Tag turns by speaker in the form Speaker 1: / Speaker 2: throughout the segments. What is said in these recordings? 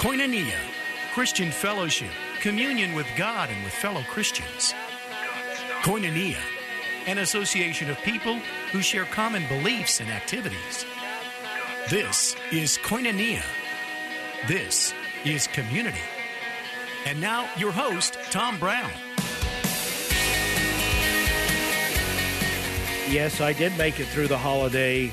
Speaker 1: Koinonia, Christian fellowship, communion with God and with fellow Christians. Koinonia, an association of people who share common beliefs and activities. This is Koinonia. This is community. And now, your host, Tom Brown.
Speaker 2: Yes, I did make it through the holiday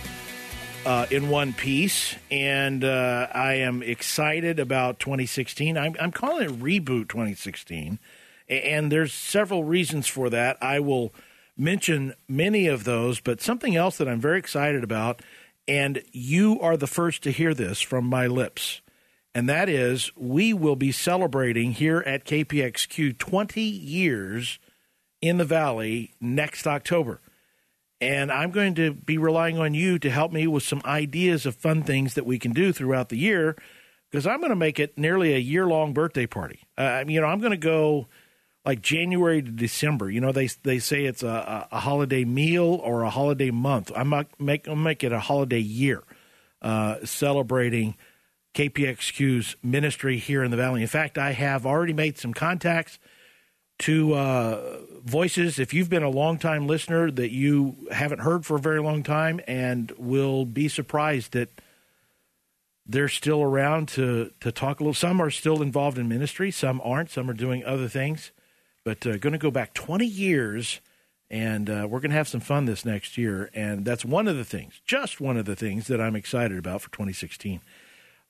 Speaker 2: uh, in one piece, and uh, I am excited about 2016. I'm, I'm calling it Reboot 2016, and there's several reasons for that. I will mention many of those, but something else that I'm very excited about, and you are the first to hear this from my lips, and that is we will be celebrating here at KPXQ 20 years in the Valley next October. And I'm going to be relying on you to help me with some ideas of fun things that we can do throughout the year because I'm going to make it nearly a year long birthday party. Uh, you know, I'm going to go like January to December. You know, they they say it's a, a holiday meal or a holiday month. I'm make I'll make it a holiday year, uh, celebrating KPXQ's ministry here in the Valley. In fact, I have already made some contacts to uh, voices. If you've been a long-time listener that you haven't heard for a very long time and will be surprised that they're still around to, to talk a little. Some are still involved in ministry, some aren't, some are doing other things. But uh, going to go back 20 years, and uh, we're going to have some fun this next year. And that's one of the things, just one of the things that I'm excited about for 2016.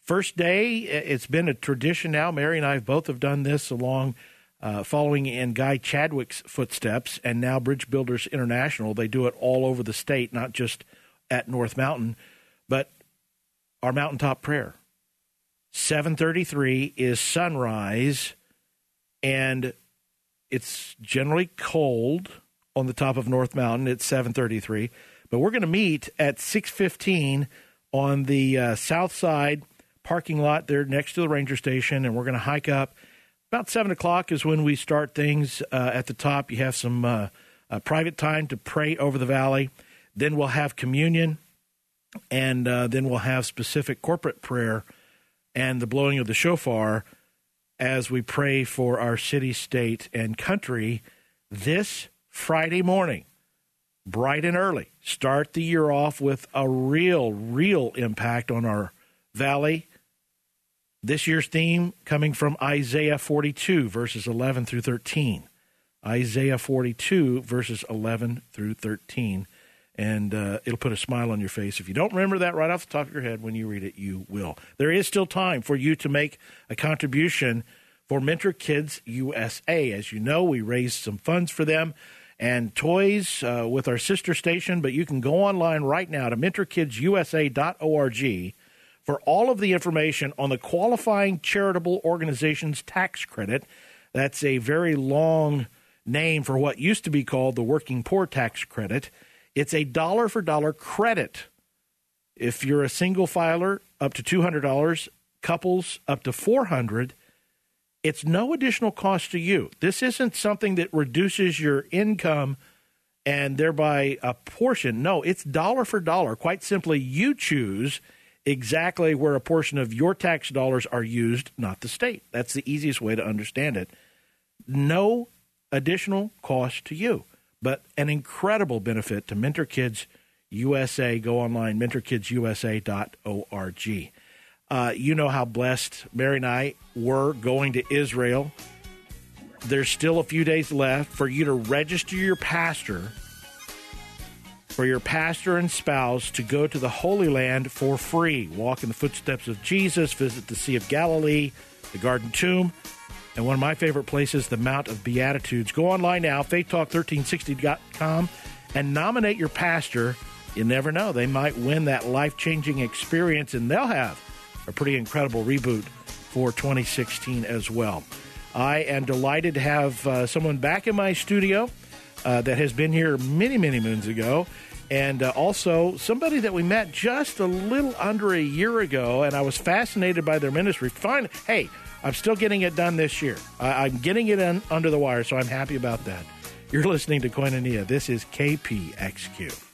Speaker 2: First day, it's been a tradition now. Mary and I both have done this along – uh, following in Guy Chadwick's footsteps, and now Bridge Builders International. They do it all over the state, not just at North Mountain, but our mountaintop prayer. 7:33 is sunrise, and it's generally cold on the top of North Mountain. It's 7:33, but we're going to meet at 6:15 on the uh, south side parking lot there next to the ranger station, and we're going to hike up about seven o'clock is when we start things uh, at the top. You have some uh, uh, private time to pray over the valley. Then we'll have communion, and uh, then we'll have specific corporate prayer and the blowing of the shofar as we pray for our city, state, and country this Friday morning, bright and early. Start the year off with a real, real impact on our valley this year's theme coming from Isaiah 42, verses 11 through 13. Isaiah 42, verses 11 through 13. And uh, it'll put a smile on your face. If you don't remember that right off the top of your head when you read it, you will. There is still time for you to make a contribution for Mentor Kids USA. As you know, we raised some funds for them and toys uh, with our sister station, but you can go online right now to mentorkidsusa.org for all of the information on the qualifying charitable organizations tax credit. That's a very long name for what used to be called the working poor tax credit. It's a dollar for dollar credit. If you're a single filer, up to $200, couples up to 400 it's no additional cost to you. This isn't something that reduces your income and thereby a portion. No, it's dollar for dollar. Quite simply, you choose exactly where a portion of your tax dollars are used, not the state. That's the easiest way to understand it. No additional cost to you, but an incredible benefit to Mentor Kids USA. Go online, mentorkidsusa.org. Uh, you know how blessed Mary and I were going to Israel. There's still a few days left for you to register your pastor for your pastor and spouse to go to the Holy Land for free. Walk in the footsteps of Jesus, visit the Sea of Galilee, the Garden Tomb, and one of my favorite places, the Mount of Beatitudes. Go online now, faithtalk1360.com, and nominate your pastor. You never know, they might win that life changing experience, and they'll have a pretty incredible reboot for 2016 as well. I am delighted to have uh, someone back in my studio uh, that has been here many, many moons ago and uh, also somebody that we met just a little under a year ago, and I was fascinated by their ministry. Fine, hey, I'm still getting it done this year. I- am getting it in under the wire, so I'm happy about that. You're listening to Koinonia. This is KPXQ.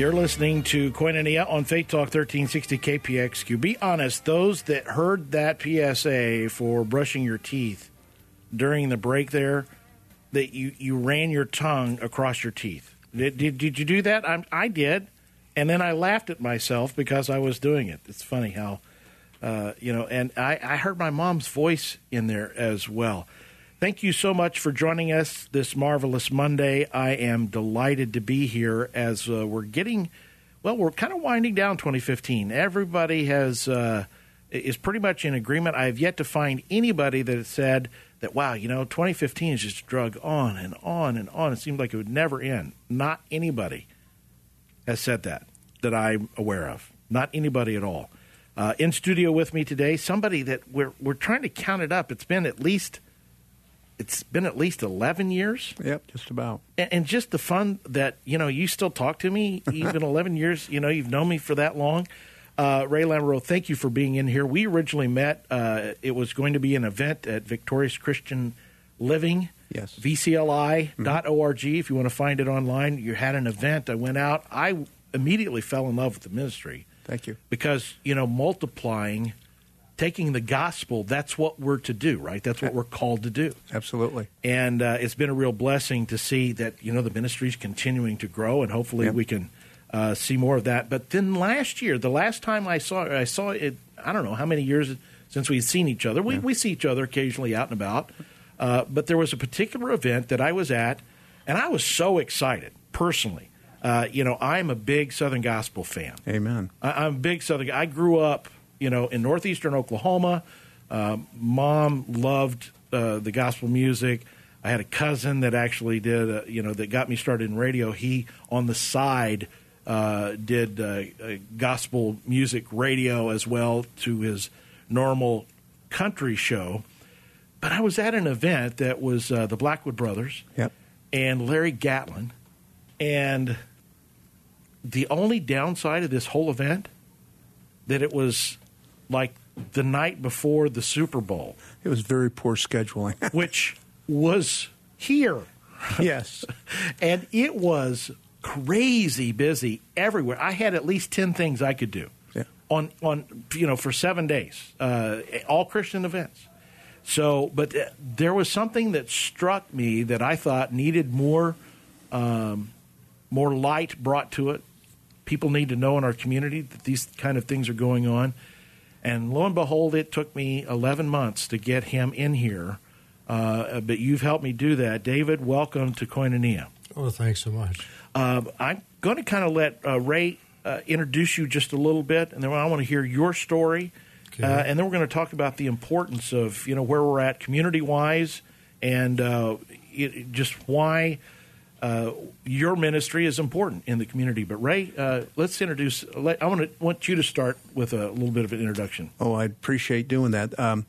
Speaker 2: You're listening to Koinonia on Faith Talk 1360 KPXQ. Be honest, those that heard that PSA for brushing your teeth during the break there, that you, you ran your tongue across your teeth. Did, did, did you do that? I, I did. And then I laughed at myself because I was doing it. It's funny how, uh, you know, and I, I heard my mom's voice in there as well. Thank you so much for joining us this marvelous Monday. I am delighted to be here as uh, we're getting, well, we're kind of winding down 2015. Everybody has uh, is pretty much in agreement. I have yet to find anybody that has said that, wow, you know, 2015 is just drug on and on and on. It seemed like it would never end. Not anybody has said that that I'm aware of. Not anybody at all. Uh, in studio with me today, somebody that we're we're trying to count it up. It's been at least it's been at least 11 years.
Speaker 3: Yep, just about.
Speaker 2: And, and, just the fun that, you know, you still talk to me even 11 years, you know, you've known me for that long. Uh, Ray Lamoureux, thank you for being in here. We originally met, uh, it was going to be an event at Victorious Christian Living.
Speaker 3: Yes.
Speaker 2: VCLI.org. Mm-hmm. If you want to find it online, you had an event. I went out. I immediately fell in love with the ministry.
Speaker 3: Thank you.
Speaker 2: Because, you know, multiplying taking the gospel, that's what we're to do, right? That's what we're called to do.
Speaker 3: Absolutely.
Speaker 2: And uh, it's been a real blessing to see that, you know, the ministry is continuing to grow, and hopefully yep. we can uh, see more of that. But then last year, the last time I saw I saw it, I don't know how many years since we'd seen each other. We, yeah. we see each other occasionally out and about. Uh, but there was a particular event that I was at, and I was so excited personally. Uh, you know, I'm a big Southern Gospel fan.
Speaker 3: Amen.
Speaker 2: I, am a big Southern. I grew up you know, in northeastern Oklahoma. Uh, mom loved uh, the gospel music. I had a cousin that actually did, uh, you know, that got me started in radio. He, on the side, uh, did uh, gospel music radio as well to his normal country show. But I was at an event that was uh, the Blackwood Brothers
Speaker 3: yep.
Speaker 2: and Larry Gatlin. And the only downside of this whole event that it was like the night before the Super Bowl.
Speaker 3: It was very poor scheduling,
Speaker 2: which was here.
Speaker 3: Yes.
Speaker 2: and it was crazy busy everywhere. I had at least 10 things I could do.
Speaker 3: Yeah.
Speaker 2: On on you know for 7 days. Uh, all Christian events. So, but there was something that struck me that I thought needed more um, more light brought to it. People need to know in our community that these kind of things are going on. And lo and behold, it took me 11 months to get him in here. Uh, but you've helped me do that. David, welcome to Koinonia.
Speaker 4: Oh, thanks so much.
Speaker 2: Uh, I'm going to kind of let uh, Ray uh, introduce you just a little bit, and then I want to hear your story. Okay. Uh, and then we're going to talk about the importance of you know where we're at community wise, and uh, it, just why uh, your ministry is important in the community. But Ray, uh, let's introduce. Let, I want to want you to start with a little bit of an introduction.
Speaker 3: Oh, I appreciate doing that. Um,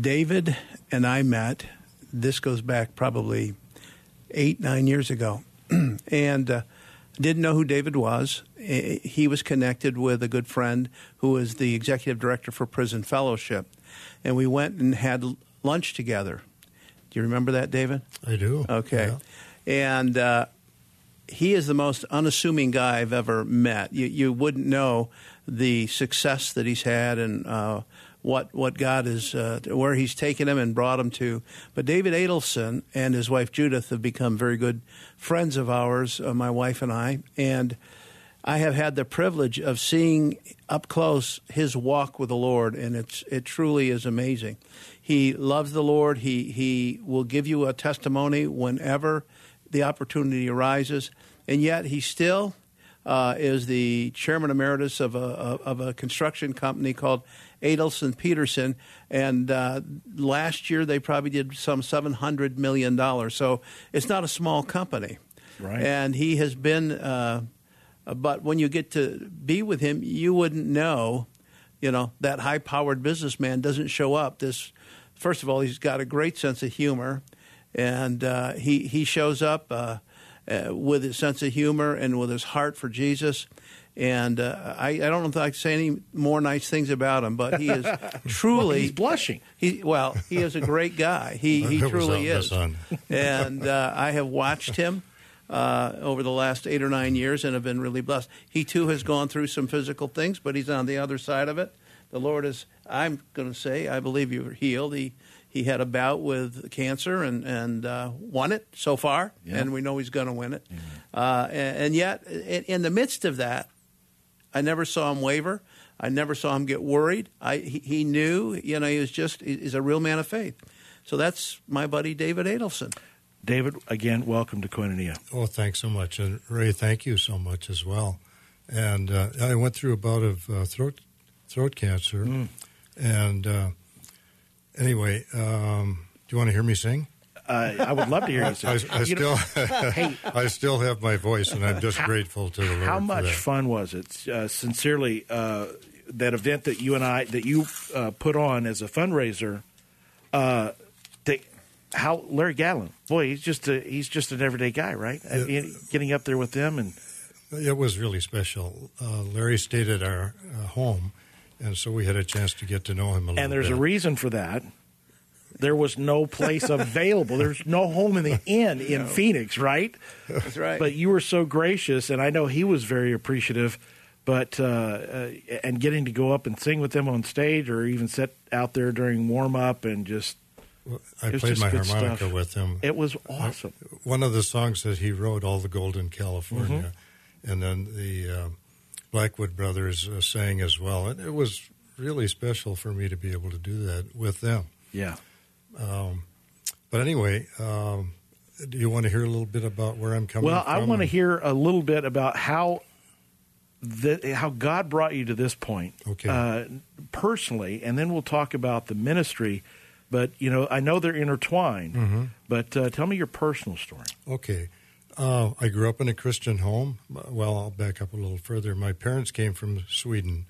Speaker 3: David and I met. This goes back probably eight nine years ago, and uh, didn't know who David was. He was connected with a good friend who was the executive director for Prison Fellowship, and we went and had lunch together. Do you remember that, David?
Speaker 4: I do.
Speaker 3: Okay.
Speaker 4: Yeah
Speaker 3: and uh, he is the most unassuming guy I've ever met. You, you wouldn't know the success that he's had and uh, what what God is uh, where He's taken him and brought him to. But David Adolfson and his wife Judith have become very good friends of ours, uh, my wife and I, and. I have had the privilege of seeing up close his walk with the Lord, and it's it truly is amazing. He loves the Lord. He he will give you a testimony whenever the opportunity arises, and yet he still uh, is the chairman emeritus of a of a construction company called Adolfson Peterson, and uh, last year they probably did some seven hundred million dollars. So it's not a small company,
Speaker 2: right?
Speaker 3: And he has been. Uh, but when you get to be with him, you wouldn't know, you know, that high-powered businessman doesn't show up. This, first of all, he's got a great sense of humor and uh, he he shows up uh, uh, with his sense of humor and with his heart for Jesus. And uh, I, I don't know if I can say any more nice things about him, but he is truly
Speaker 2: well, he's blushing.
Speaker 3: He well, he is a great guy. He he truly is. and uh, I have watched him uh, over the last eight or nine years and have been really blessed. He too has gone through some physical things, but he's on the other side of it. The Lord is, I'm going to say, I believe you were healed. He he had a bout with cancer and and uh, won it so far,
Speaker 2: Yeah.
Speaker 3: and we know he's going to win it. Uh, and, and yet, in, in the midst of that, I never saw him waver. I never saw him get worried. I he, he knew, you know, he was just he's a real man of faith. So that's my buddy David Adolfson.
Speaker 2: David, again, welcome to Koinonia.
Speaker 4: Oh, thanks so much. And Ray, thank you so much as well. And uh, I went through a bout of uh, throat throat cancer.
Speaker 2: Mm.
Speaker 4: And uh, anyway, um, do you want to hear me sing?
Speaker 2: Uh, I would love to hear you sing.
Speaker 4: I
Speaker 2: You know,
Speaker 4: still,
Speaker 2: hey,
Speaker 4: I still have my voice, and I'm just grateful to the Lord.
Speaker 2: how much fun was it? Uh, sincerely, uh, that event that you and I that you uh, put on as a fundraiser. Uh, they, how Larry Gatlin, boy, he's just a he's just an everyday guy, right? I mean, getting up there with them and
Speaker 4: It was really special. Uh, Larry stayed at our uh, home, and so we had a chance to get to know him a little bit.
Speaker 2: and there's
Speaker 4: bit.
Speaker 2: a reason for that. There was no place available. There's no home in the inn in Phoenix, right?
Speaker 3: That's right.
Speaker 2: But you were so gracious, and I know he was very appreciative. But uh, uh, and getting to go up and sing with them on stage, or even sit out there during warm up, and just
Speaker 4: I
Speaker 2: it was
Speaker 4: played
Speaker 2: just
Speaker 4: my
Speaker 2: good
Speaker 4: harmonica
Speaker 2: stuff.
Speaker 4: with him.
Speaker 2: it was awesome.
Speaker 4: one of the songs that he wrote, "All the Gold in California,"
Speaker 2: Mm-hmm.
Speaker 4: and then the uh, Blackwood brothers uh, sang as well. And it was really special for me to be able to do that with them.
Speaker 2: Yeah.
Speaker 4: Um, but anyway, um, do you want to hear a little bit about where I'm coming from?
Speaker 2: Well,
Speaker 4: from?
Speaker 2: I want to hear a little bit about how the, how God brought you to this point,
Speaker 4: Okay.
Speaker 2: uh, personally, and then we'll talk about the ministry. But you know, I know they're intertwined.
Speaker 4: Mm-hmm.
Speaker 2: But uh, tell me your personal story.
Speaker 4: Okay. Uh, I grew up in a Christian home. Well, I'll back up a little further. My parents came from Sweden.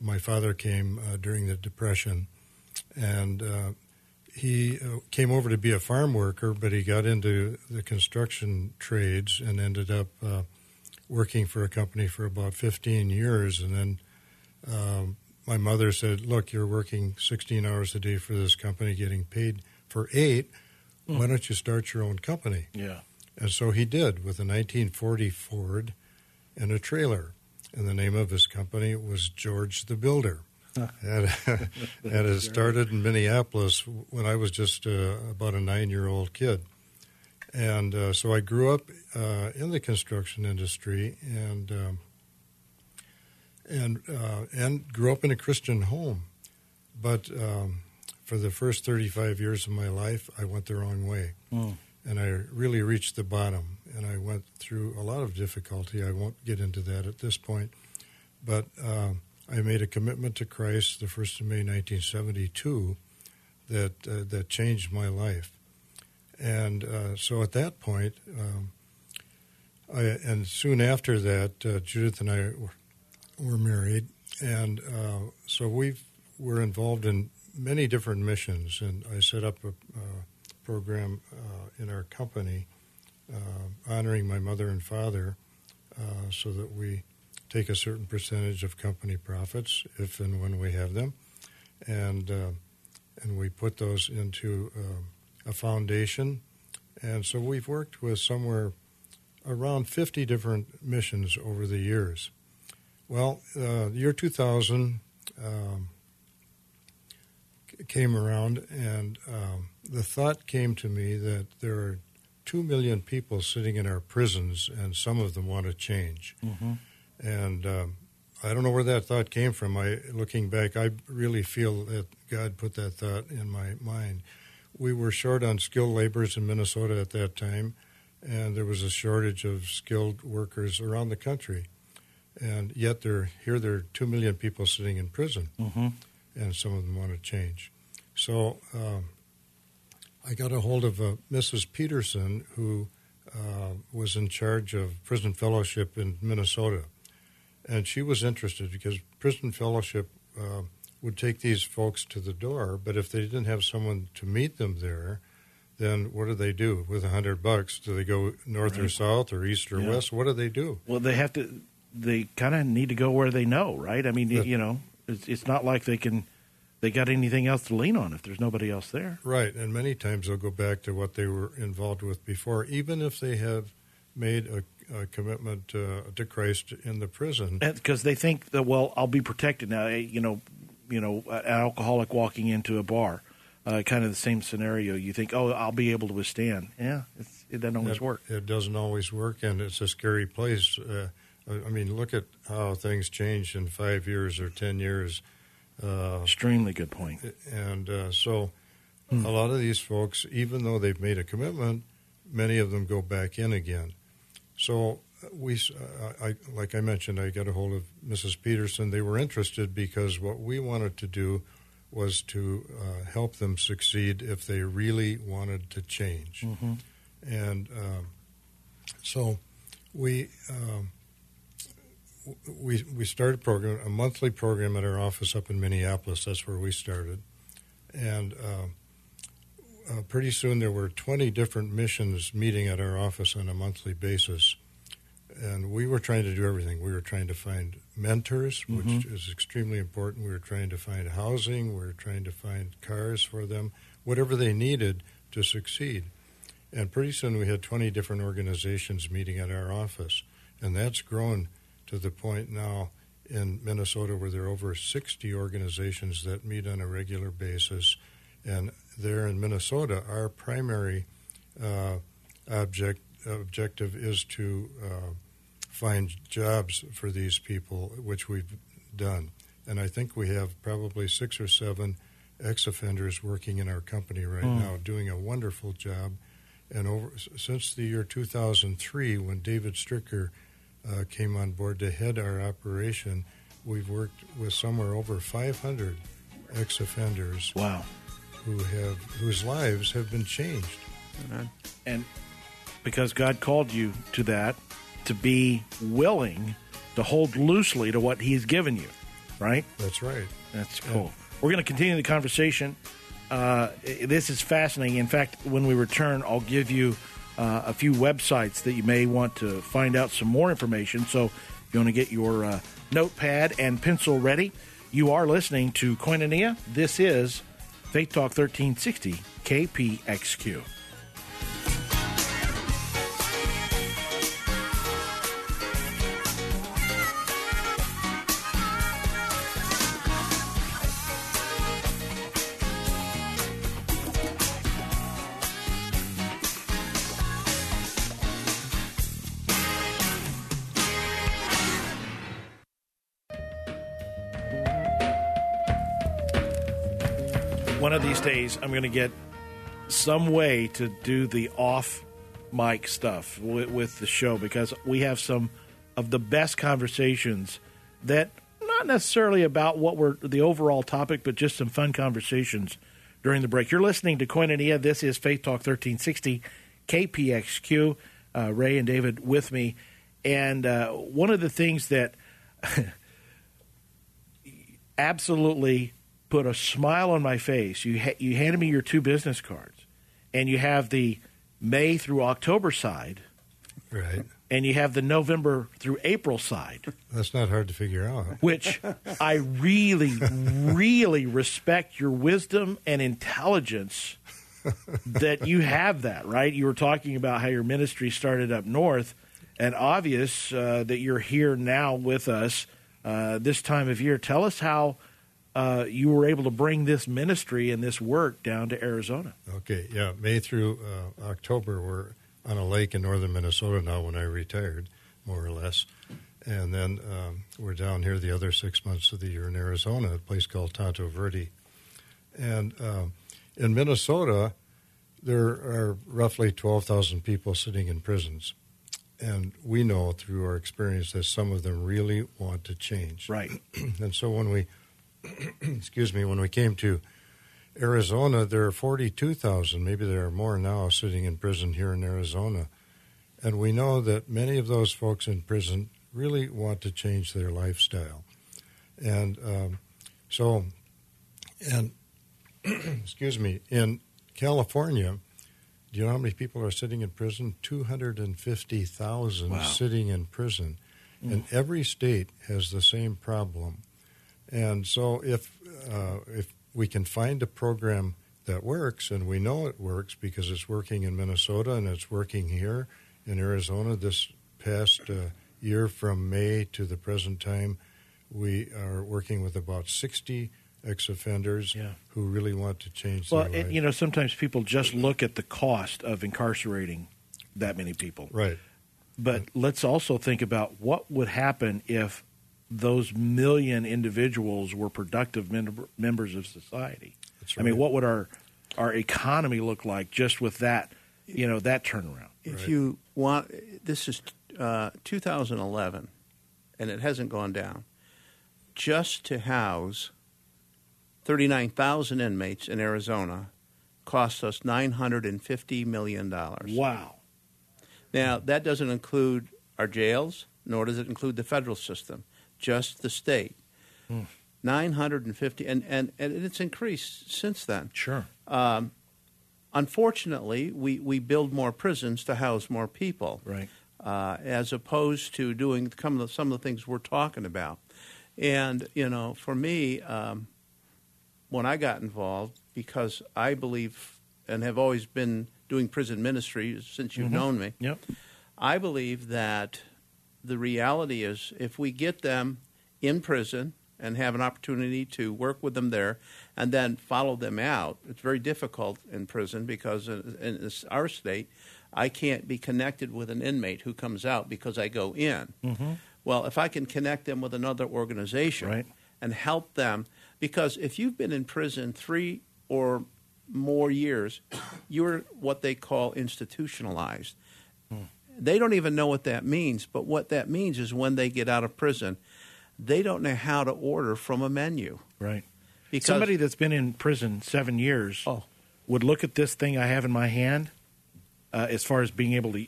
Speaker 4: My father came uh, during the Depression, and uh, he uh, came over to be a farm worker, but he got into the construction trades and ended up uh, working for a company for about 15 years. And then um, my mother said, Look, you're working 16 hours a day for this company, getting paid for eight. Why don't you start your own company?
Speaker 2: Yeah.
Speaker 4: And so he did with a 1940 Ford and a trailer. And the name of his company was George the Builder. and, and it started in Minneapolis when I was just uh, about a nine year old kid. And uh, so I grew up uh, in the construction industry and um, and uh, and grew up in a Christian home. But um, for the first 35 years of my life, I went the wrong way
Speaker 2: Mm.
Speaker 4: And I really reached the bottom. And I went through a lot of difficulty. I won't get into that at this point, but uh, I made a commitment to Christ the first of May, 1972, that uh, that changed my life. And uh, so at that point, um, I, and soon after that, uh, Judith and I were, married, and uh, so we were involved in many different missions. And I set up a, uh, program uh, in our company uh, honoring my mother and father uh, so that we take a certain percentage of company profits if and when we have them. And uh, and we put those into a foundation. And so we've worked with somewhere around 50 different missions over the years. Well uh, year 2000 um, came around and um, the thought came to me that there are two million people sitting in our prisons, and some of them want to change.
Speaker 2: Mm-hmm.
Speaker 4: And um, I don't know where that thought came from. I, looking back, I really feel that God put that thought in my mind. We were short on skilled laborers in Minnesota at that time, and there was a shortage of skilled workers around the country. And yet, there here there are two million people sitting in prison
Speaker 2: Mm-hmm.
Speaker 4: And some of them want to change. So um, I got a hold of uh, Mrs. Peterson, who uh, was in charge of prison fellowship in Minnesota, and she was interested because prison fellowship uh, would take these folks to the door, but if they didn't have someone to meet them there, then what do they do with a hundred bucks? Do they go north or south or east or
Speaker 2: Yeah.
Speaker 4: west? What do they do?
Speaker 2: Well, they have to. They kind of need to go where they know, right? I mean, you know, it's, it's not like they can. They got anything else to lean on if there's nobody else there.
Speaker 4: Right, and many times they'll go back to what they were involved with before, even if they have made a, a commitment uh, to Christ in the prison.
Speaker 2: Because they think that well, I'll be protected now. You know, you know, an alcoholic walking into a bar, uh, kind of the same scenario. You think, oh, I'll be able to withstand. Yeah, it's, it doesn't always
Speaker 4: it,
Speaker 2: work.
Speaker 4: It doesn't always work, and it's a scary place. Uh, I mean, look at how things changed in five years or ten years. Uh,
Speaker 2: Extremely good point.
Speaker 4: and uh, so
Speaker 2: Hmm.
Speaker 4: a lot of these folks, even though they've made a commitment, many of them go back in again. So uh, we, uh, I, like I mentioned, I got a hold of Mrs. Peterson. They were interested because what we wanted to do was to uh, help them succeed if they really wanted to change.
Speaker 2: hmm
Speaker 4: And um, so we um, we we started a program, a monthly program at our office up in Minneapolis. That's where we started, and uh, uh, pretty soon there were 20 different missions meeting at our office on a monthly basis. And we were trying to do everything. We were trying to find mentors, which
Speaker 2: Mhm.
Speaker 4: is extremely important. We were trying to find housing. We were trying to find cars for them, whatever they needed to succeed. And pretty soon we had 20 different organizations meeting at our office. And that's grown to the point now in Minnesota where there are over 60 organizations that meet on a regular basis. And there in Minnesota, our primary uh, object, objective is to uh, find jobs for these people, which we've done. And I think we have probably six or seven ex offenders working in our company right
Speaker 2: Hmm.
Speaker 4: now, doing a wonderful job. And over since the year 2003, when David Stricker uh, came on board to head our operation, we've worked with somewhere over 500 ex offenders
Speaker 2: Wow.
Speaker 4: who have whose lives have been changed.
Speaker 2: And because God called you to that, to be willing to hold loosely to what He's given you, right?
Speaker 4: That's right.
Speaker 2: That's cool. We're going to continue the conversation. Uh, this is fascinating. In fact, when we return, I'll give you uh, a few websites that you may want to find out some more information. So, you want to get your uh, notepad and pencil ready, you are listening to Koinonia. This is Faith Talk 1360 KPXQ. I'm going to get some way to do the off mic stuff with, with the show because we have some of the best conversations that not necessarily about what we're the overall topic, but just some fun conversations during the break. You're listening to Koinonia. This is Faith Talk 1360 KPXQ. Uh, Ray and David with me, and uh, one of the things that absolutely put a smile on my face. You ha- you handed me your two business cards, and you have the May through October side,
Speaker 4: Right.
Speaker 2: and you have the November through April side,
Speaker 4: That's not hard to figure out.
Speaker 2: which I really, really respect your wisdom and intelligence that you have that, right? You were talking about how your ministry started up north, and obvious uh, that you're here now with us uh, this time of year. Tell us how uh, you were able to bring this ministry and this work down to Arizona.
Speaker 4: Okay, yeah, May through uh, October, we're on a lake in northern Minnesota now when I retired, more or less. And then um, we're down here the other six months of the year in Arizona, a place called Tonto Verde. And um, in Minnesota, there are roughly 12,000 people sitting in prisons. And we know through our experience that some of them really want to change.
Speaker 2: Right.
Speaker 4: And so when we, excuse me, when we came to Arizona, there are 42,000, maybe there are more now, sitting in prison here in Arizona. And we know that many of those folks in prison really want to change their lifestyle. And um, so, and, excuse me, in California, do you know how many people are sitting in prison? 250,000
Speaker 2: Wow.
Speaker 4: sitting in prison. And every state has the same problem. And so, if uh, if we can find a program that works, and we know it works because it's working in Minnesota and it's working here in Arizona this past uh, year from May to the present time, we are working with about 60 ex-offenders
Speaker 2: Yeah.
Speaker 4: who really want to change
Speaker 2: Well,
Speaker 4: their
Speaker 2: and, you know, sometimes people just look at the cost of incarcerating that many people.
Speaker 4: right.
Speaker 2: But let's also think about what would happen if those million individuals were productive mem- members of society.
Speaker 4: That's
Speaker 2: I mean, what would our our economy look like just with that, you know, that turnaround?
Speaker 3: If
Speaker 4: Right.
Speaker 3: you want, this is uh, 2011, and it hasn't gone down. Just to house 39,000 inmates in Arizona cost us $950 million.
Speaker 2: Wow.
Speaker 3: Now, that doesn't include our jails, nor does it include the federal system, just the state.
Speaker 2: Hmm.
Speaker 3: 950, and, and, and it's increased since then.
Speaker 2: Sure.
Speaker 3: Um, unfortunately, we, we build more prisons to house more people,
Speaker 2: Right.
Speaker 3: uh, as opposed to doing some of, the, some of the things we're talking about. And, you know, for me, um, when I got involved, because I believe and have always been doing prison ministry since you've
Speaker 2: Mhm.
Speaker 3: known me,
Speaker 2: Yep.
Speaker 3: I believe that the reality is if we get them in prison and have an opportunity to work with them there and then follow them out, it's very difficult in prison because in, in our state, I can't be connected with an inmate who comes out because I go in.
Speaker 2: Mm-hmm.
Speaker 3: Well, if I can connect them with another organization
Speaker 2: Right.
Speaker 3: and help them, because if you've been in prison three or more years, you're what they call institutionalized. They don't even know what that means, but what that means is when they get out of prison, they don't know how to order from a menu.
Speaker 2: Right.
Speaker 3: Because
Speaker 2: Somebody that's been in prison seven years
Speaker 3: Oh.
Speaker 2: would look at this thing I have in my hand, uh, as far as being able to,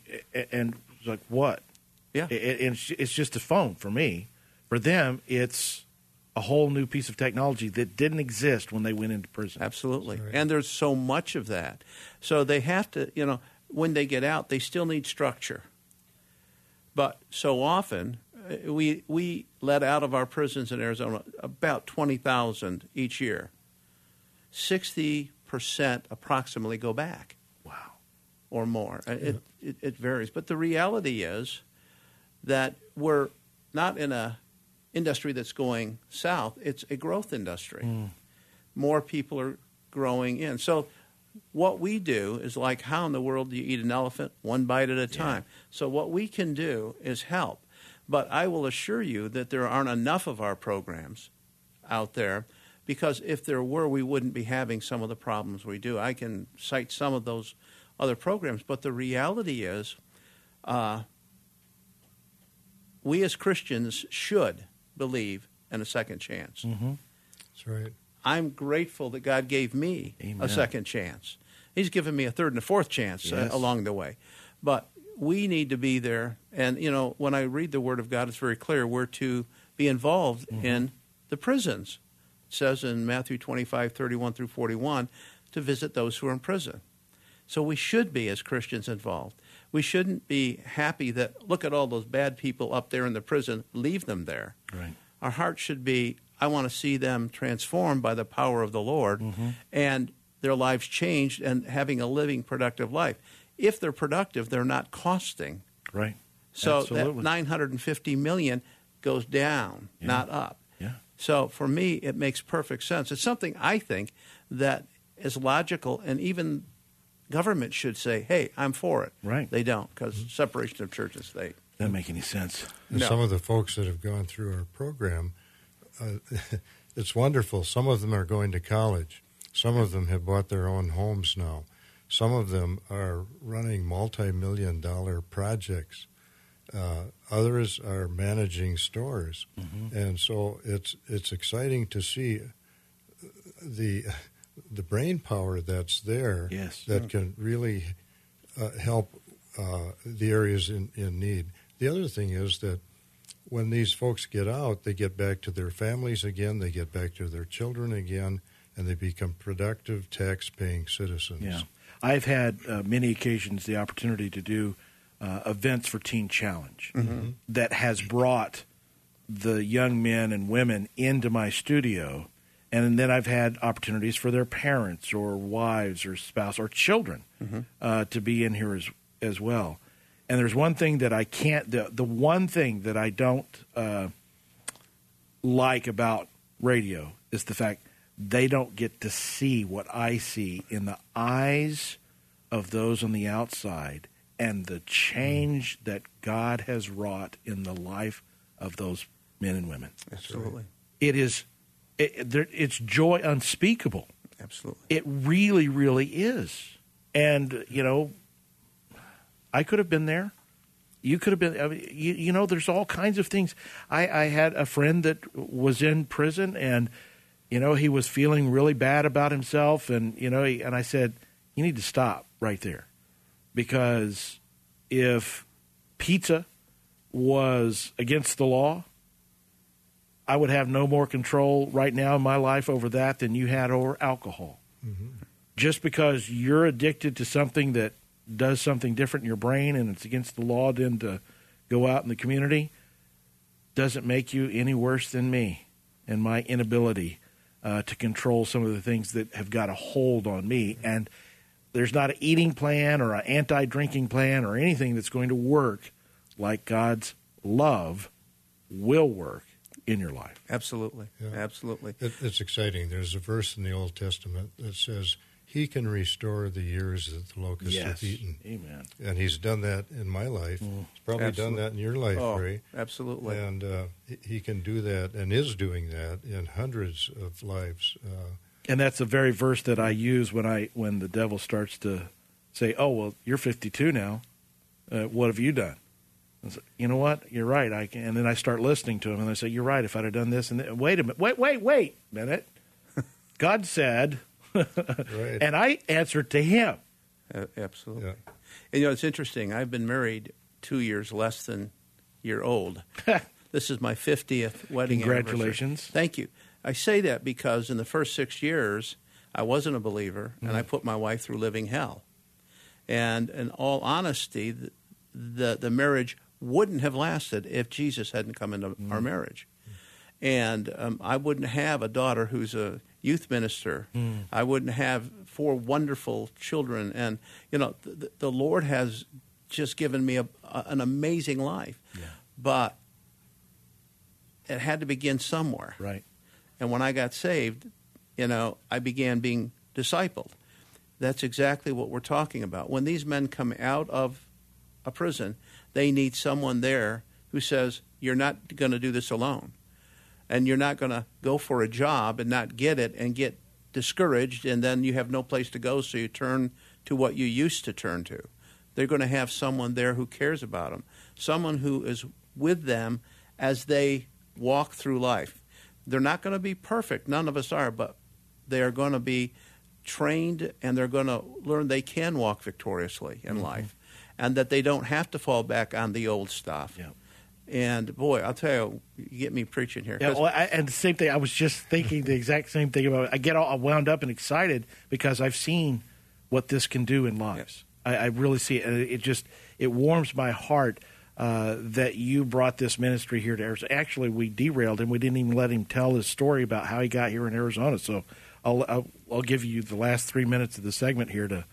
Speaker 2: and it's like what?
Speaker 3: Yeah.
Speaker 2: It, it- it's, it's just a phone for me. For them, it's a whole new piece of technology that didn't exist when they went into prison.
Speaker 3: Absolutely.
Speaker 4: Right.
Speaker 3: And there's so much of that. So they have to, you know, when they get out, they still need structure. But so often, uh, we, we let out of our prisons in Arizona about 20,000 each year. 60% approximately go back
Speaker 2: Wow.
Speaker 3: or more. Uh, It, it, it varies. But the reality is that we're not in a industry that's going south. It's a growth industry. More people are growing in. So what we do is like how in the world do you eat an elephant one bite at a time? So what we can do is help. But I will assure you that there aren't enough of our programs out there because if there were, we wouldn't be having some of the problems we do. I can cite some of those other programs, but the reality is, uh, we as Christians should believe in a second chance.
Speaker 2: Mm-hmm.
Speaker 4: That's right.
Speaker 3: I'm grateful that God gave me
Speaker 2: Amen.
Speaker 3: a second chance. He's given me a third and a fourth chance uh, along the way. But we need to be there. And, you know, when I read the Word of God, it's very clear we're to be involved
Speaker 2: Mm-hmm.
Speaker 3: in the prisons. It says in Matthew 25, 31 through 41, to visit those who are in prison. So we should be, as Christians, involved. We shouldn't be happy that, look at all those bad people up there in the prison, leave them there.
Speaker 2: Right.
Speaker 3: Our heart should be, I want to see them transformed by the power of the Lord mm-hmm. and their lives changed and having a living, productive life. If they're productive, they're not costing.
Speaker 2: Right.
Speaker 3: So
Speaker 2: Absolutely.
Speaker 3: that 950 million goes down,
Speaker 2: Yeah.
Speaker 3: not up.
Speaker 2: Yeah.
Speaker 3: So for me, it makes perfect sense. It's something I think that is logical, and even government should say, "Hey, I'm for it."
Speaker 2: Right.
Speaker 3: They don't because separation of church and state.
Speaker 2: Doesn't make any sense.
Speaker 3: No.
Speaker 4: some of the folks that have gone through our program, uh, it's wonderful. Some of them are going to college. Some of them have bought their own homes now. Some of them are running multi-million dollar projects. Uh, others are managing stores, and so it's it's exciting to see the the brain power that's there
Speaker 2: Yes.
Speaker 4: that can really uh, help uh, the areas in, in need. The other thing is that when these folks get out, they get back to their families again, they get back to their children again, and they become productive, tax paying citizens.
Speaker 2: Yeah. I've had uh, many occasions the opportunity to do uh, events for Teen Challenge that has brought the young men and women into my studio. And then I've had opportunities for their parents or wives or spouse or children uh, to be in here as, as well. And there's one thing that I can't. The the one thing that I don't uh, like about radio is the fact they don't get to see what I see in the eyes of those on the outside and the change that God has wrought in the life of those men and women.
Speaker 3: Absolutely.
Speaker 2: It is, it, there, it's joy unspeakable.
Speaker 3: Absolutely.
Speaker 2: It really, really is. And you know, I could have been there. You could have been. I mean, you, you know, there's all kinds of things. I, I had a friend that was in prison, and you know, he was feeling really bad about himself, and you know, he, and I said, you need to stop right there, because if pizza was against the law, I would have no more control right now in my life over that than you had over alcohol. Mm-hmm. Just because you're addicted to something that does something different in your brain and it's against the law then to go out in the community doesn't make you any worse than me and my inability uh, to control some of the things that have got a hold on me. And there's not an eating plan or an anti drinking plan or anything that's going to work like God's love will work in your life.
Speaker 3: Absolutely.
Speaker 4: Yeah.
Speaker 3: Absolutely.
Speaker 4: It, it's exciting. There's a verse in the Old Testament that says, He can restore the years that the locusts have eaten.
Speaker 2: Amen.
Speaker 4: And He's done that in my life.
Speaker 2: Mm.
Speaker 4: He's probably
Speaker 3: Absolutely.
Speaker 4: done that in your life,
Speaker 3: Oh,
Speaker 4: Ray.
Speaker 3: absolutely.
Speaker 4: And uh, he- can do that and is doing that in hundreds of lives. Uh,
Speaker 2: And that's the very verse that I use when I when the devil starts to say, "Oh well, you're 52 now. Uh, what have you done?" Say, you know what? You're right. I can. And then I start listening to him, and I say, "You're right. If I'd have done this and wait a minute, wait, wait, wait a minute." God said,
Speaker 4: right.
Speaker 2: and I answered to Him.
Speaker 3: A- absolutely.
Speaker 4: yeah.
Speaker 3: And you know, it's interesting. I've been married two years less than you're old. this is my 50th wedding anniversary.
Speaker 2: Congratulations.
Speaker 3: Thank you. I say that because in the first six years, I wasn't a believer, and I put my wife through living hell. And in all honesty, the, the, the marriage wouldn't have lasted if Jesus hadn't come into our marriage. And um, I wouldn't have a daughter who's a youth minister. Hmm. I wouldn't have four wonderful children. And, you know, the, the Lord has just given me a, a, an amazing life. But it had to begin somewhere.
Speaker 2: Right.
Speaker 3: And when I got saved, you know, I began being discipled. That's exactly what we're talking about. When these men come out of a prison, they need someone there who says, You're not going to do this alone. And you're not going to go for a job and not get it and get discouraged, and then you have no place to go, so you turn to what you used to turn to. They're going to have someone there who cares about them, someone who is with them as they walk through life. They're not going to be perfect, none of us are, but they are going to be trained and they're going to learn they can walk victoriously in mm-hmm. life and that they don't have to fall back on the old stuff.
Speaker 2: Yeah.
Speaker 3: And boy, I'll tell you, you get me preaching here.
Speaker 2: Yeah, well, I, and the same thing. I was just thinking the exact same thing about. It. I get all wound up and excited because I've seen what this can do in lives. I, I really see it, and it just it warms my heart uh, that you brought this ministry here to Arizona. Actually, we derailed him. We didn't even let him tell his story about how he got here in Arizona. So I'll I'll, I'll give you the last three minutes of the segment here to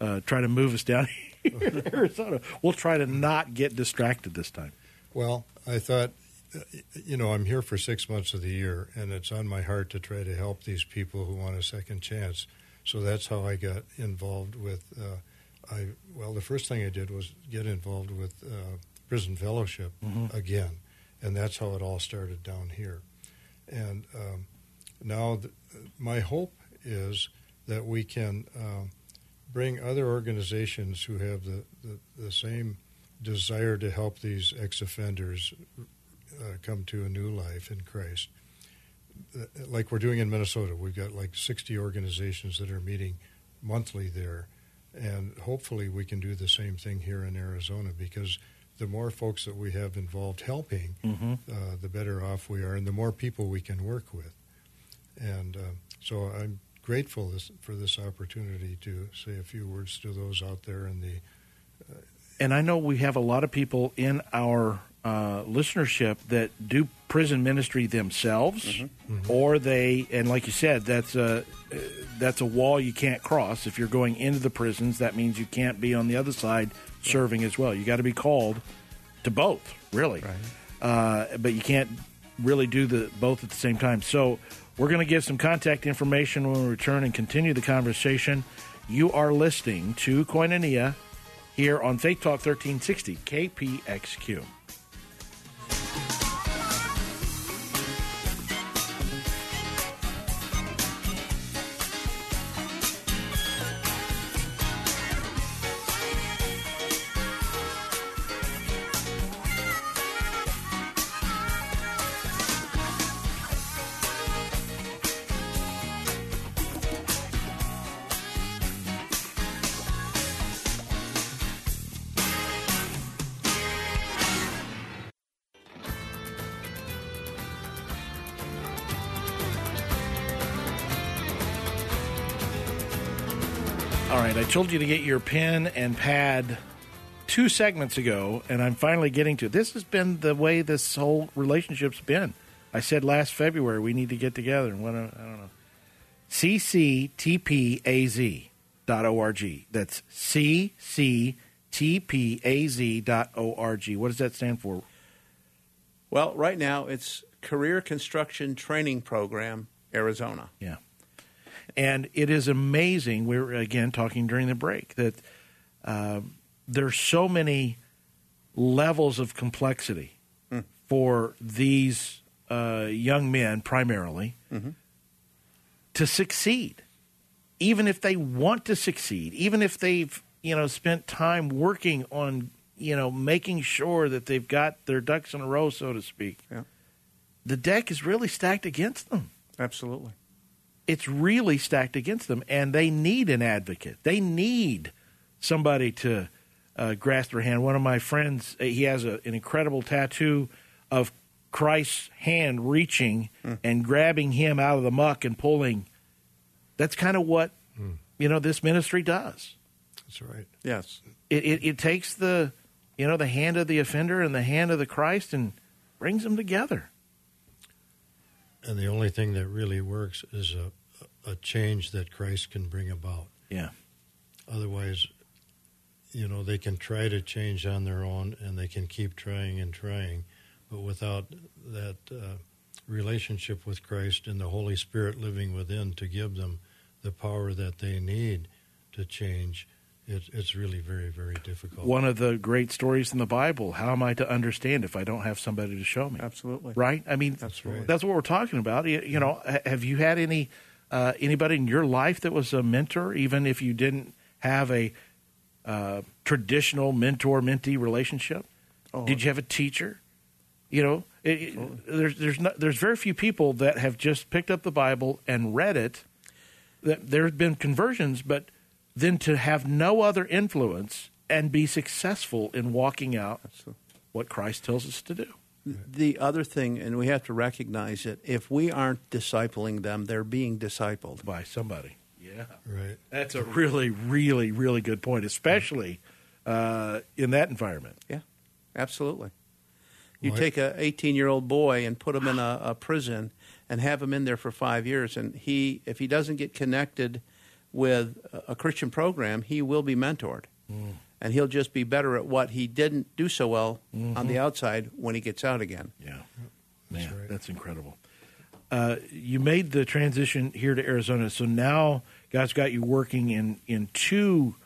Speaker 2: uh, try to move us down here in Arizona. We'll try to not get distracted this time.
Speaker 4: Well, I thought, uh, you know, I'm here for six months of the year, and it's on my heart to try to help these people who want a second chance. So that's how I got involved with. Uh, I well, the first thing I did was get involved with uh, prison fellowship again, and that's how it all started down here. And um, now, th- my hope is that we can um, bring other organizations who have the, the, the same desire to help these ex offenders uh, come to a new life in Christ. Uh, Like we're doing in Minnesota, we've got like 60 organizations that are meeting monthly there. And hopefully we can do the same thing here in Arizona because the more folks that we have involved helping,
Speaker 2: Mm-hmm.
Speaker 4: uh, the better off we are and the more people we can work with. And uh, so I'm grateful this, for this opportunity to say a few words to those out there in the
Speaker 2: and I know we have a lot of people in our uh, listenership that do prison ministry themselves, or they, and like you said, that's a uh, that's a wall you can't cross. If you're going into the prisons, that means you can't be on the other side serving as well. You got to be called to both, really.
Speaker 3: Right.
Speaker 2: Uh, but you can't really do the both at the same time. So we're going to give some contact information when we return and continue the conversation. You are listening to Koinonia here on Faith Talk 1360 KPXQ. Right, I told you to get your pen and pad two segments ago, and I'm finally getting to it. This has been the way this whole relationship's been. I said last February we need to get together and what I don't know. cctpaz.org. That's cctpaz.org. What does that stand for?
Speaker 3: Well, right now it's Career Construction Training Program, Arizona.
Speaker 2: Yeah. And it is amazing. We were again talking during the break that uh, there's so many levels of complexity for these uh, young men, primarily, to succeed. Even if they want to succeed, even if they've you know spent time working on you know making sure that they've got their ducks in a row, so to speak,
Speaker 3: Yeah.
Speaker 2: the deck is really stacked against them
Speaker 3: Absolutely.
Speaker 2: It's really stacked against them, and they need an advocate. They need somebody to uh, grasp their hand. One of my friends, uh, he has a, an incredible tattoo of Christ's hand reaching and grabbing him out of the muck and pulling. That's kind of what you know this ministry does.
Speaker 4: That's right.
Speaker 3: Yes.
Speaker 2: It, it it takes the you know the hand of the offender and the hand of the Christ and brings them together.
Speaker 4: And the only thing that really works is a, a change that Christ can bring about.
Speaker 2: Yeah.
Speaker 4: Otherwise, you know, they can try to change on their own and they can keep trying and trying, but without that uh, relationship with Christ and the Holy Spirit living within to give them the power that they need to change, it, it's really very, very difficult.
Speaker 2: One of the great stories in the Bible. How am I to understand if I don't have somebody to show me?
Speaker 3: Absolutely.
Speaker 2: right? I mean,
Speaker 3: That's right.
Speaker 2: That's what we're talking about. You, you know, have you had any uh, anybody in your life that was a mentor, even if you didn't have a uh, traditional mentor mentee relationship?
Speaker 3: Oh.
Speaker 2: Did you have a teacher? You know, it, it- there's there's not, there's very few people that have just picked up the Bible and read it. That there's been conversions, but then to have no other influence and be successful in walking out
Speaker 3: Absolutely.
Speaker 2: what Christ tells us to do.
Speaker 3: The other thing, and we have to recognize it, if we aren't discipling them, they're being discipled.
Speaker 2: by somebody. Yeah,
Speaker 4: Right.
Speaker 2: that's a really, really, really good point, especially uh, in that environment.
Speaker 3: Yeah, absolutely. You
Speaker 4: Well,
Speaker 3: take a 18 year old boy and put him in a, a prison and have him in there for five years, and he, if he doesn't get connected with a- a Christian program, he will be mentored, and he'll just be better at what he didn't do so well on the outside when he gets out again.
Speaker 2: Yeah,
Speaker 4: That's
Speaker 2: man,
Speaker 4: right.
Speaker 2: that's incredible. Uh, you made the transition here to Arizona, so now God's got you working in in two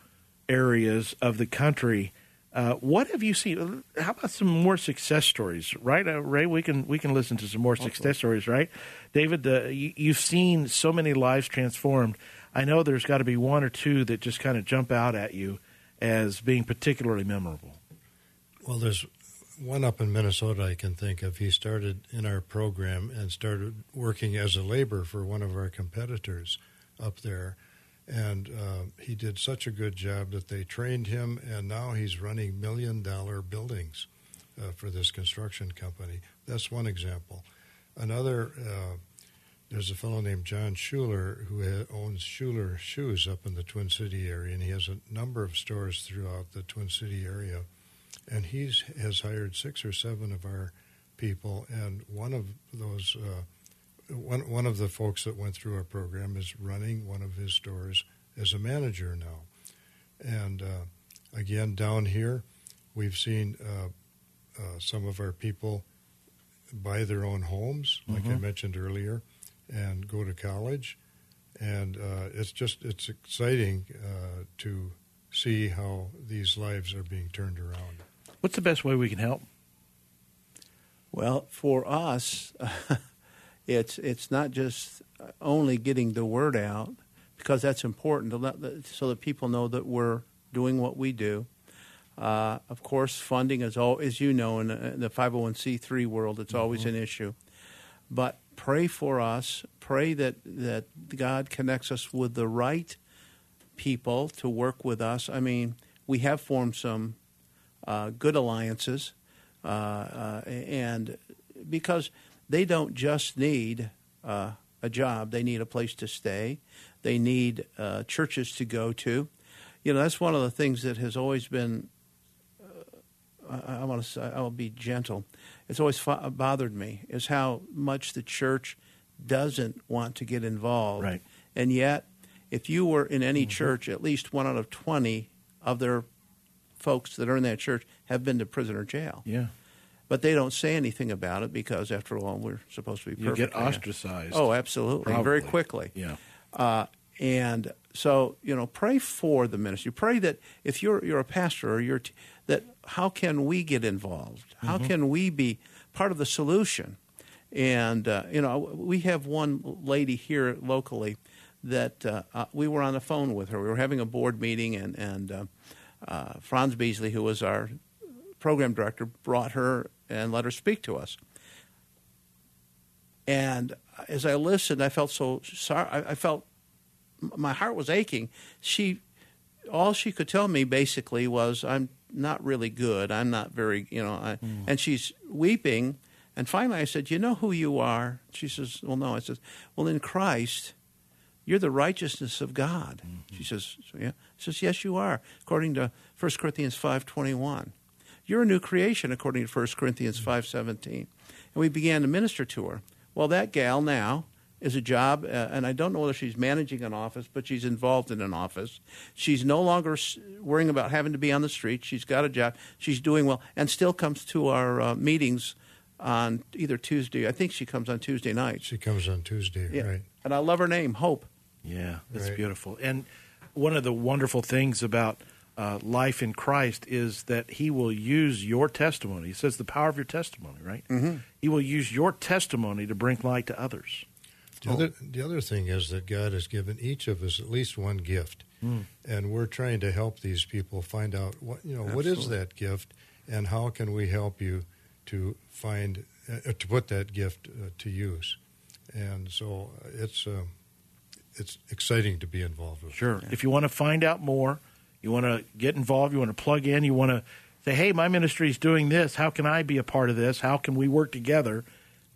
Speaker 2: areas of the country. Uh, what have you seen? How about some more success stories, right, uh, Ray? We can we can listen to some more success stories, right, David? Uh, you, you've seen so many lives transformed. I know there's got to be one or two that just kind of jump out at you as being particularly memorable.
Speaker 4: Well, there's one up in Minnesota I can think of. He started in our program and started working as a laborer for one of our competitors up there. And uh, he did such a good job that they trained him, and now he's running million dollar buildings uh, for this construction company. That's one example. Another, uh, there's a fellow named John Schuler who ha- owns Schuler Shoes up in the Twin City area, and he has a number of stores throughout the Twin City area. And he has hired six or seven of our people, and one of those uh, one one of the folks that went through our program is running one of his stores as a manager now, and uh, again, down here, we've seen uh, uh, some of our people buy their own homes, like I
Speaker 2: Mhm.
Speaker 4: mentioned earlier, and go to college. And uh, it's just it's exciting uh, to see how these lives are being turned around.
Speaker 2: What's the best way we can help?
Speaker 3: Well, for us, it's it's not just only getting the word out because that's important to let the, so that people know that we're doing what we do. Uh, of course, funding is all, as you know, in the, in the 501c3 world, it's always an issue. But pray for us. Pray that that God connects us with the right people to work with us. I mean, we have formed some uh, good alliances, uh, uh, and because they don't just need uh, a job, they need a place to stay. They need uh, churches to go to. You know, that's one of the things that has always been. I, I want to say, I'll be gentle. It's always fo- bothered me is how much the church doesn't want to get involved,
Speaker 2: Right.
Speaker 3: and yet, if you were in any church, at least one out of twenty of their folks that are in that church have been to prison or jail.
Speaker 2: Yeah.
Speaker 3: But they don't say anything about it because, after all, we're supposed to be
Speaker 2: You get ostracized.
Speaker 3: Oh, absolutely.
Speaker 2: Probably.
Speaker 3: Very quickly.
Speaker 2: Yeah.
Speaker 3: Uh, and so, you know, pray for the ministry. Pray that if you're you're a pastor or you're t- that how can we get involved? How can we be part of the solution? And uh, you know, we have one lady here locally that uh, uh, we were on the phone with her. We were having a board meeting, and and uh, uh, Franz Beasley, who was our program director, brought her and let her speak to us. And as I listened, I felt so sorry. I, I felt my heart was aching. She, all she could tell me basically was, "I'm not really good. I'm not very, you know." I, mm. And she's weeping. And finally, I said, "You know who you are?" She says, "Well, no." I says, "Well, in Christ, you're the righteousness of God." Mm-hmm. She says, "Yeah." She says, "Yes, you are." According to 1 Corinthians five twenty one, you're a new creation, according to 1 Corinthians mm. five seventeen. And we began to minister to her. Well, that gal now is a job, uh, and I don't know whether she's managing an office, but she's involved in an office. She's no longer worrying about having to be on the street. She's got a job. She's doing well, and still comes to our uh, meetings on either Tuesday. I think she comes on Tuesday nights.
Speaker 4: She comes on Tuesday,
Speaker 3: Yeah.
Speaker 4: right?
Speaker 3: And I love her name, Hope.
Speaker 2: Yeah, that's
Speaker 4: Right.
Speaker 2: beautiful. And one of the wonderful things about uh, life in Christ is that He will use your testimony. He says the power of your testimony, right? Mm-hmm. He will use your testimony to bring light to others.
Speaker 4: The, other, the other thing is that God has given each of us at least one gift, and we're trying to help these people find out what you know. What is that gift, and how can we help you to find uh, to put that gift uh, to use? And so uh, it's uh, it's exciting to be involved with.
Speaker 2: Sure. If you want to find out more, you want to get involved, you want to plug in, you want to say, hey, my ministry is doing this. How can I be a part of this? How can we work together?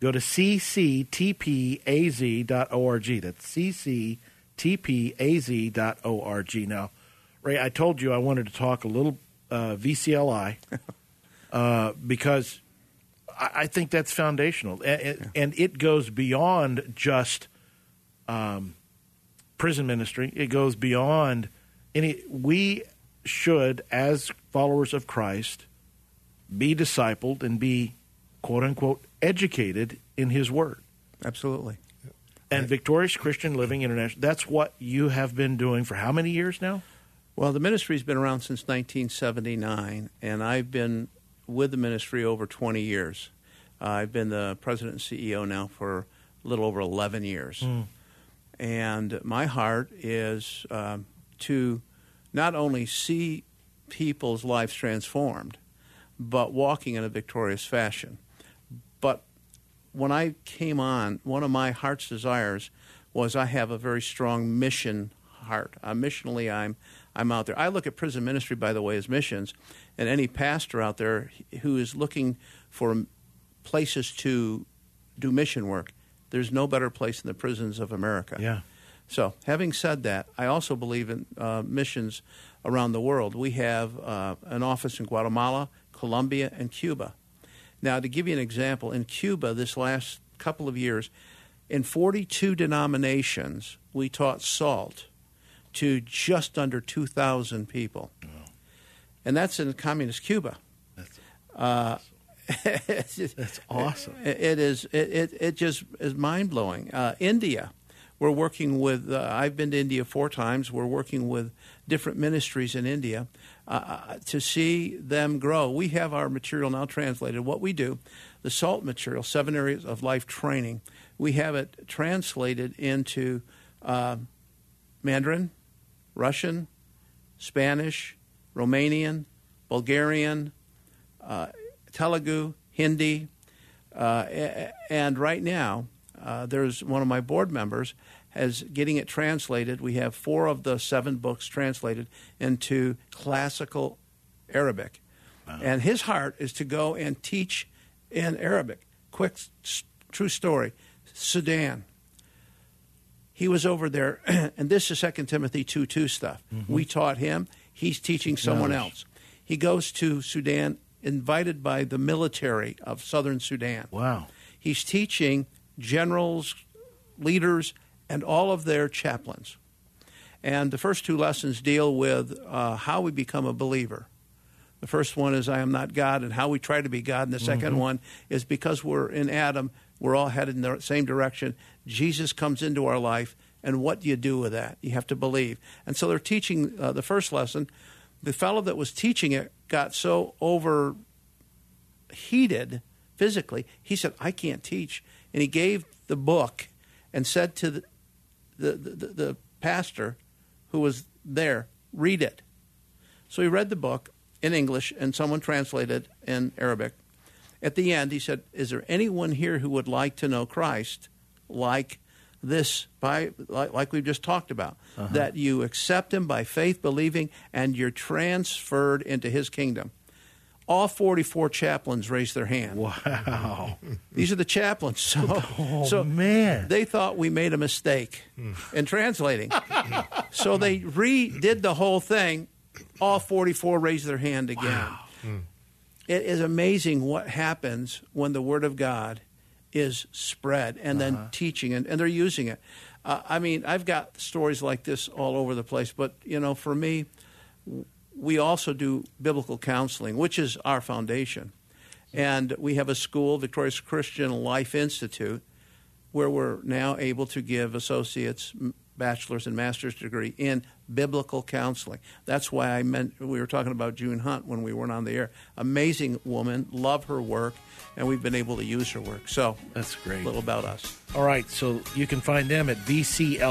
Speaker 2: Go to cctpaz.org. That's cctpaz.org. Now, Ray, I told you I wanted to talk a little uh, VCLI uh, because I, I think that's foundational. And, and- and it goes beyond just um, prison ministry. It goes beyond any. We should, as followers of Christ, be discipled and be quote unquote educated in His Word.
Speaker 3: Absolutely.
Speaker 2: And Victorious Christian Living International. That's what you have been doing for how many years now?
Speaker 3: Well, the ministry's been around since 1979, and I've been with the ministry over 20 years. Uh, I've been the president and CEO now for a little over 11 years. And my heart is um, to not only see people's lives transformed, but walking in a victorious fashion. But when I came on, one of my heart's desires was I have a very strong mission heart. Uh, missionally, I'm I'm out there. I look at prison ministry, by the way, as missions, and any pastor out there who is looking for places to do mission work, there's no better place than the prisons of America.
Speaker 2: Yeah.
Speaker 3: So, having said that, I also believe in uh, missions around the world. We have uh, an office in Guatemala, Colombia, and Cuba. Now, to give you an example, in Cuba, this last couple of years, in 42 denominations, we taught SALT to just under 2,000 people. and that's in communist Cuba.
Speaker 2: That's,
Speaker 3: Uh,
Speaker 2: that's awesome.
Speaker 3: it it is. It, it, it just is mind blowing. Uh, India, we're working with. Uh, I've been to India four times. We're working with different ministries in India uh, to see them grow. We have our material now translated. What we do, the SALT material, seven areas of life training, we have it translated into uh, Mandarin, Russian, Spanish, Romanian, Bulgarian, uh, Telugu, Hindi, uh, and right now uh, there's one of my board members has getting it translated. We have four of the seven books translated into classical Arabic, and his heart is to go and teach in Arabic. Quick, s- true story: Sudan. He was over there, and this is Second Timothy two two stuff. We taught him. He's teaching someone
Speaker 2: Knowledge.
Speaker 3: else. He goes to Sudan, invited by the military of southern Sudan.
Speaker 2: Wow.
Speaker 3: He's teaching generals, leaders, and all of their chaplains. And the first two lessons deal with uh, how we become a believer. The first one is I am not God and how we try to be God. And the 2nd one is because we're in Adam, we're all headed in the same direction. Jesus comes into our life, and what do you do with that? You have to believe. And so they're teaching uh, the first lesson. The fellow that was teaching it got so overheated physically, he said, I can't teach. And he gave the book and said to the, the, the, the pastor who was there, read it. So he read the book in English, and someone translated in Arabic. At the end, he said, "Is there anyone here who would like to know Christ, like this, by like, like we've just talked about, uh-huh. that you accept Him by faith, believing, and you're transferred into His kingdom?" All 44 chaplains raised their hand.
Speaker 2: Wow.
Speaker 3: These are the chaplains. So,
Speaker 2: Oh,
Speaker 3: so
Speaker 2: man.
Speaker 3: they thought we made a mistake in translating. so they redid the whole thing. All 44 raised their hand again. It is amazing what happens when the Word of God is spread and then teaching, and, and they're using it. Uh, I mean, I've got stories like this all over the place, but, you know, for me, we also do biblical counseling, which is our foundation. And we have a school, Victorious Christian Life Institute, where we're now able to give associates, bachelor's, and master's degree in biblical counseling. That's why I meant we were talking about June Hunt when we weren't on the air. Amazing woman, love her work, and we've been able to use her work. So,
Speaker 2: That's great.
Speaker 3: a little about us.
Speaker 2: All right, so you can find them at vcli.org.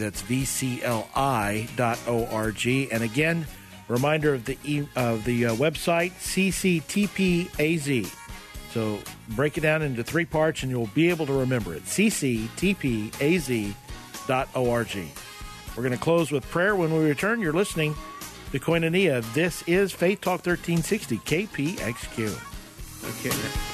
Speaker 2: That's vcli.org. And again, reminder of the e- of the uh, website cctpaz. So break it down into three parts, and you'll be able to remember it. We're going to close with prayer when we return. You're listening to Koinonia. This is Faith Talk 1360 KPXQ.
Speaker 3: Okay.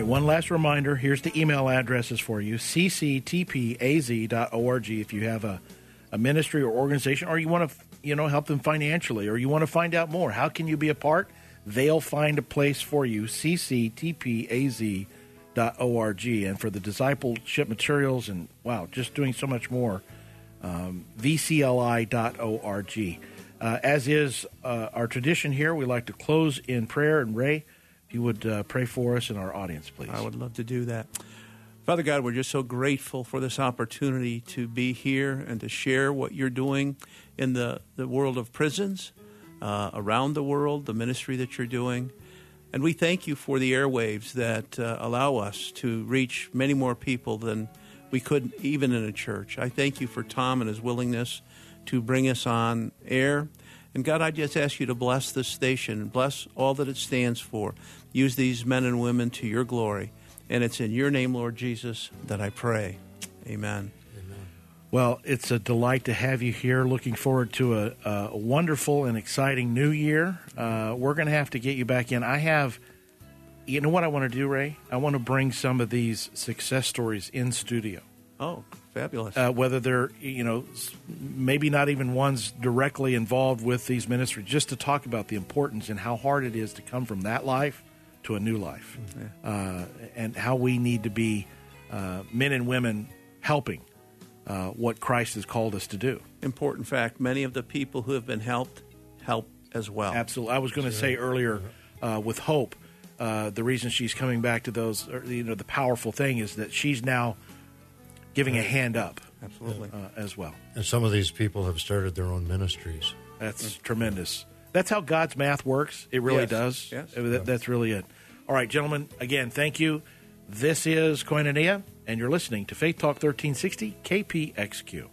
Speaker 2: Right, one last reminder. Here's the email addresses for you cctpaz.org if you have a, a ministry or organization or you want to you know help them financially or you want to find out more. How can you be a part? They'll find a place for you cctpaz.org and for the discipleship materials and wow, just doing so much more um, vcli.org. Uh, as is uh, our tradition here, we like to close in prayer. And Ray, you would uh, pray for us and our audience, please.
Speaker 3: I would love to do that. Father God, we're just so grateful for this opportunity to be here and to share what you're doing in the, the world of prisons, uh, around the world, the ministry that you're doing. And we thank you for the airwaves that uh, allow us to reach many more people than we could even in a church. I thank you for Tom and his willingness to bring us on air. And God, I just ask you to bless this station bless all that it stands for. Use these men and women to your glory. And it's in your name, Lord Jesus, that I pray. Amen.
Speaker 2: Well, it's a delight to have you here. Looking forward to a, a wonderful and exciting new year. Uh, we're going to have to get you back in. I have, you know what I want to do, Ray? I want to bring some of these success stories in studio.
Speaker 3: Oh, fabulous.
Speaker 2: Uh, whether they're, you know, maybe not even ones directly involved with these ministries, just to talk about the importance and how hard it is to come from that life to a new life, uh, and how we need to be uh, men and women helping uh, what Christ has called us to do.
Speaker 3: Important fact many of the people who have been helped help as well.
Speaker 2: Absolutely. I was going to say earlier uh, with Hope, uh, the reason she's coming back to those, or, you know, the powerful thing is that she's now giving a hand up
Speaker 3: Absolutely.
Speaker 2: uh, as well.
Speaker 4: And some of these people have started their own ministries.
Speaker 2: That's tremendous. That's how God's math works. It really
Speaker 3: Yes.
Speaker 2: does.
Speaker 3: Yes.
Speaker 2: That- that's really it. All right, gentlemen, again, thank you. This is Koinonia, and you're listening to Faith Talk 1360 KPXQ.